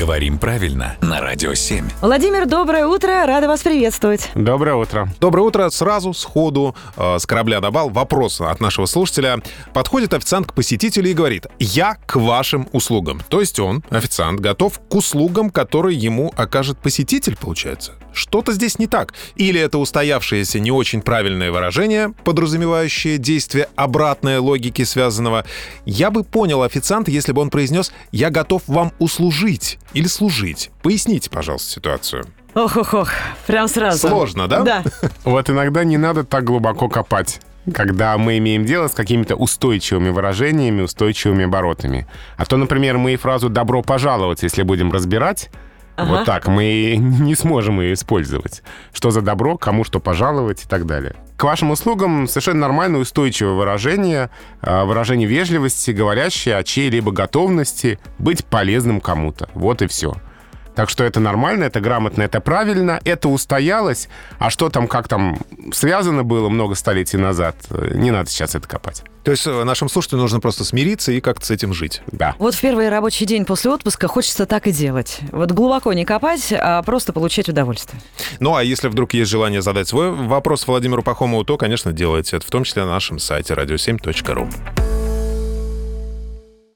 Говорим правильно на Радио 7. Владимир, доброе утро. Рада вас приветствовать. Доброе утро. Доброе утро. Сразу, сходу, э, с корабля на бал. Вопрос от нашего слушателя. Подходит официант к посетителю и говорит, я к вашим услугам. То есть он, официант, готов к услугам, которые ему окажет посетитель, получается. Что-то здесь не так. Или это устоявшееся не очень правильное выражение, подразумевающее действие обратной логики связанного. Я бы понял официанта, если бы он произнес «я готов вам услужить» или «служить». Поясните, пожалуйста, ситуацию. Ох-ох-ох, прям сразу. Сложно, да? Да. Вот иногда не надо так глубоко копать когда мы имеем дело с какими-то устойчивыми выражениями, устойчивыми оборотами. А то, например, мы и фразу «добро пожаловать», если будем разбирать, Ага. вот так, мы не сможем ее использовать. Что за добро, кому что пожаловать и так далее. К вашим услугам совершенно нормальное устойчивое выражение, э, выражение вежливости, говорящее о чьей-либо готовности быть полезным кому-то. Вот и все. Так что это нормально, это грамотно, это правильно, это устоялось. А что там, как там связано было много столетий назад, э, не надо сейчас это копать. То есть э, нашим слушателям нужно просто смириться и как-то с этим жить. Да. Вот в первый рабочий день после отпуска хочется так и делать. Вот глубоко не копать, а просто получать удовольствие. Ну а если вдруг есть желание задать свой вопрос Владимиру Пахомову, то, конечно, делайте это, в том числе на нашем сайте radio7.ru.